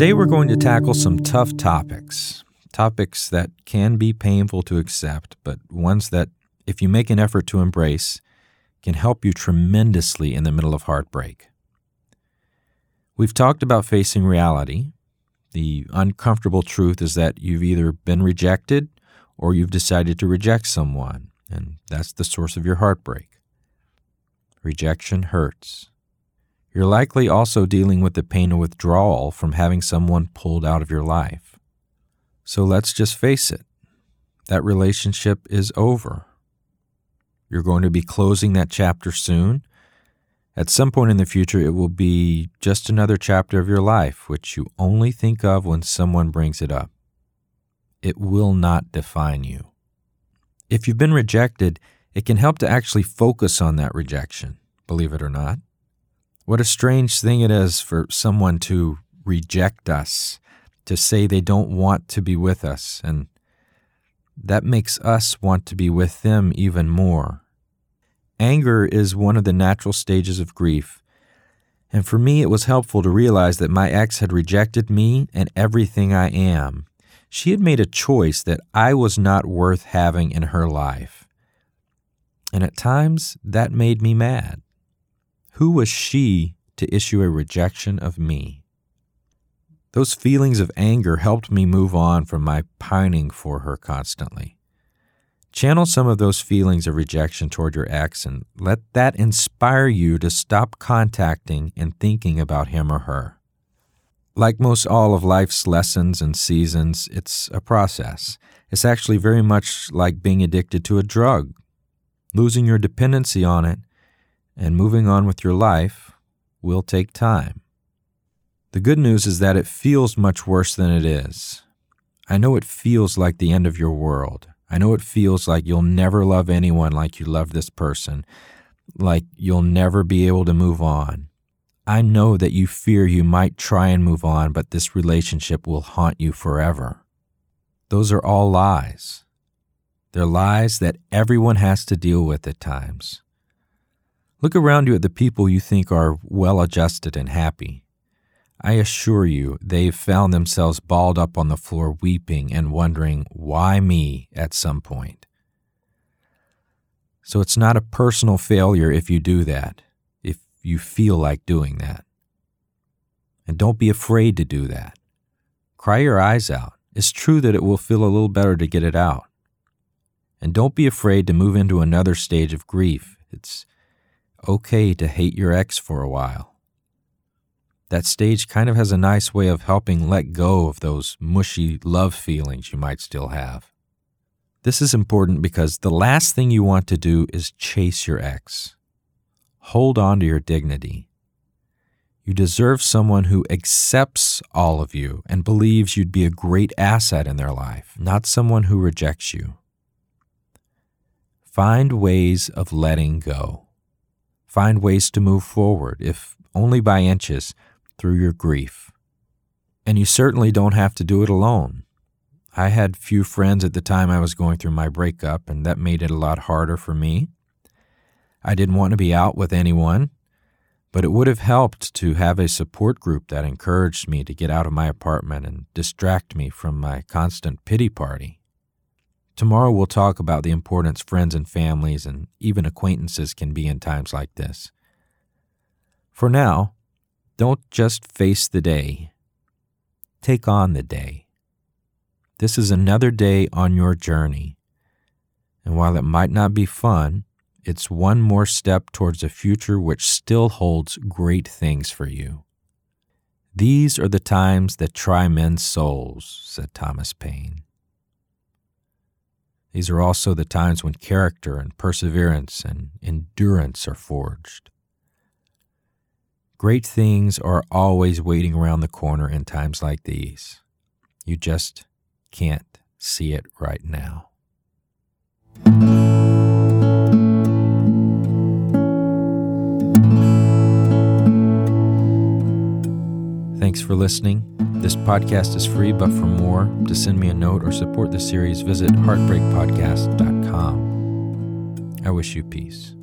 Today, we're going to tackle some tough topics. Topics that can be painful to accept, but ones that, if you make an effort to embrace, can help you tremendously in the middle of heartbreak. We've talked about facing reality. The uncomfortable truth is that you've either been rejected or you've decided to reject someone, and that's the source of your heartbreak. Rejection hurts. You're likely also dealing with the pain of withdrawal from having someone pulled out of your life. So let's just face it that relationship is over. You're going to be closing that chapter soon. At some point in the future, it will be just another chapter of your life, which you only think of when someone brings it up. It will not define you. If you've been rejected, it can help to actually focus on that rejection, believe it or not. What a strange thing it is for someone to reject us, to say they don't want to be with us, and that makes us want to be with them even more. Anger is one of the natural stages of grief, and for me it was helpful to realize that my ex had rejected me and everything I am. She had made a choice that I was not worth having in her life. And at times that made me mad. Who was she to issue a rejection of me? Those feelings of anger helped me move on from my pining for her constantly. Channel some of those feelings of rejection toward your ex and let that inspire you to stop contacting and thinking about him or her. Like most all of life's lessons and seasons, it's a process. It's actually very much like being addicted to a drug. Losing your dependency on it and moving on with your life will take time. The good news is that it feels much worse than it is. I know it feels like the end of your world. I know it feels like you'll never love anyone like you love this person, like you'll never be able to move on. I know that you fear you might try and move on, but this relationship will haunt you forever. Those are all lies. They're lies that everyone has to deal with at times. Look around you at the people you think are well adjusted and happy. I assure you, they've found themselves balled up on the floor weeping and wondering, why me at some point. So it's not a personal failure if you do that, if you feel like doing that. And don't be afraid to do that. Cry your eyes out. It's true that it will feel a little better to get it out. And don't be afraid to move into another stage of grief. It's okay to hate your ex for a while. That stage kind of has a nice way of helping let go of those mushy love feelings you might still have. This is important because the last thing you want to do is chase your ex. Hold on to your dignity. You deserve someone who accepts all of you and believes you'd be a great asset in their life, not someone who rejects you. Find ways of letting go. Find ways to move forward, if only by inches, through your grief. And you certainly don't have to do it alone. I had few friends at the time I was going through my breakup, and that made it a lot harder for me. I didn't want to be out with anyone, but it would have helped to have a support group that encouraged me to get out of my apartment and distract me from my constant pity party. Tomorrow we'll talk about the importance friends and families and even acquaintances can be in times like this. For now, don't just face the day, take on the day. This is another day on your journey. And while it might not be fun, it's one more step towards a future which still holds great things for you. These are the times that try men's souls, said Thomas Paine. These are also the times when character and perseverance and endurance are forged. Great things are always waiting around the corner in times like these. You just can't see it right now. Thanks for listening. This podcast is free, but for more, to send me a note or support the series, visit heartbreakpodcast.com. I wish you peace.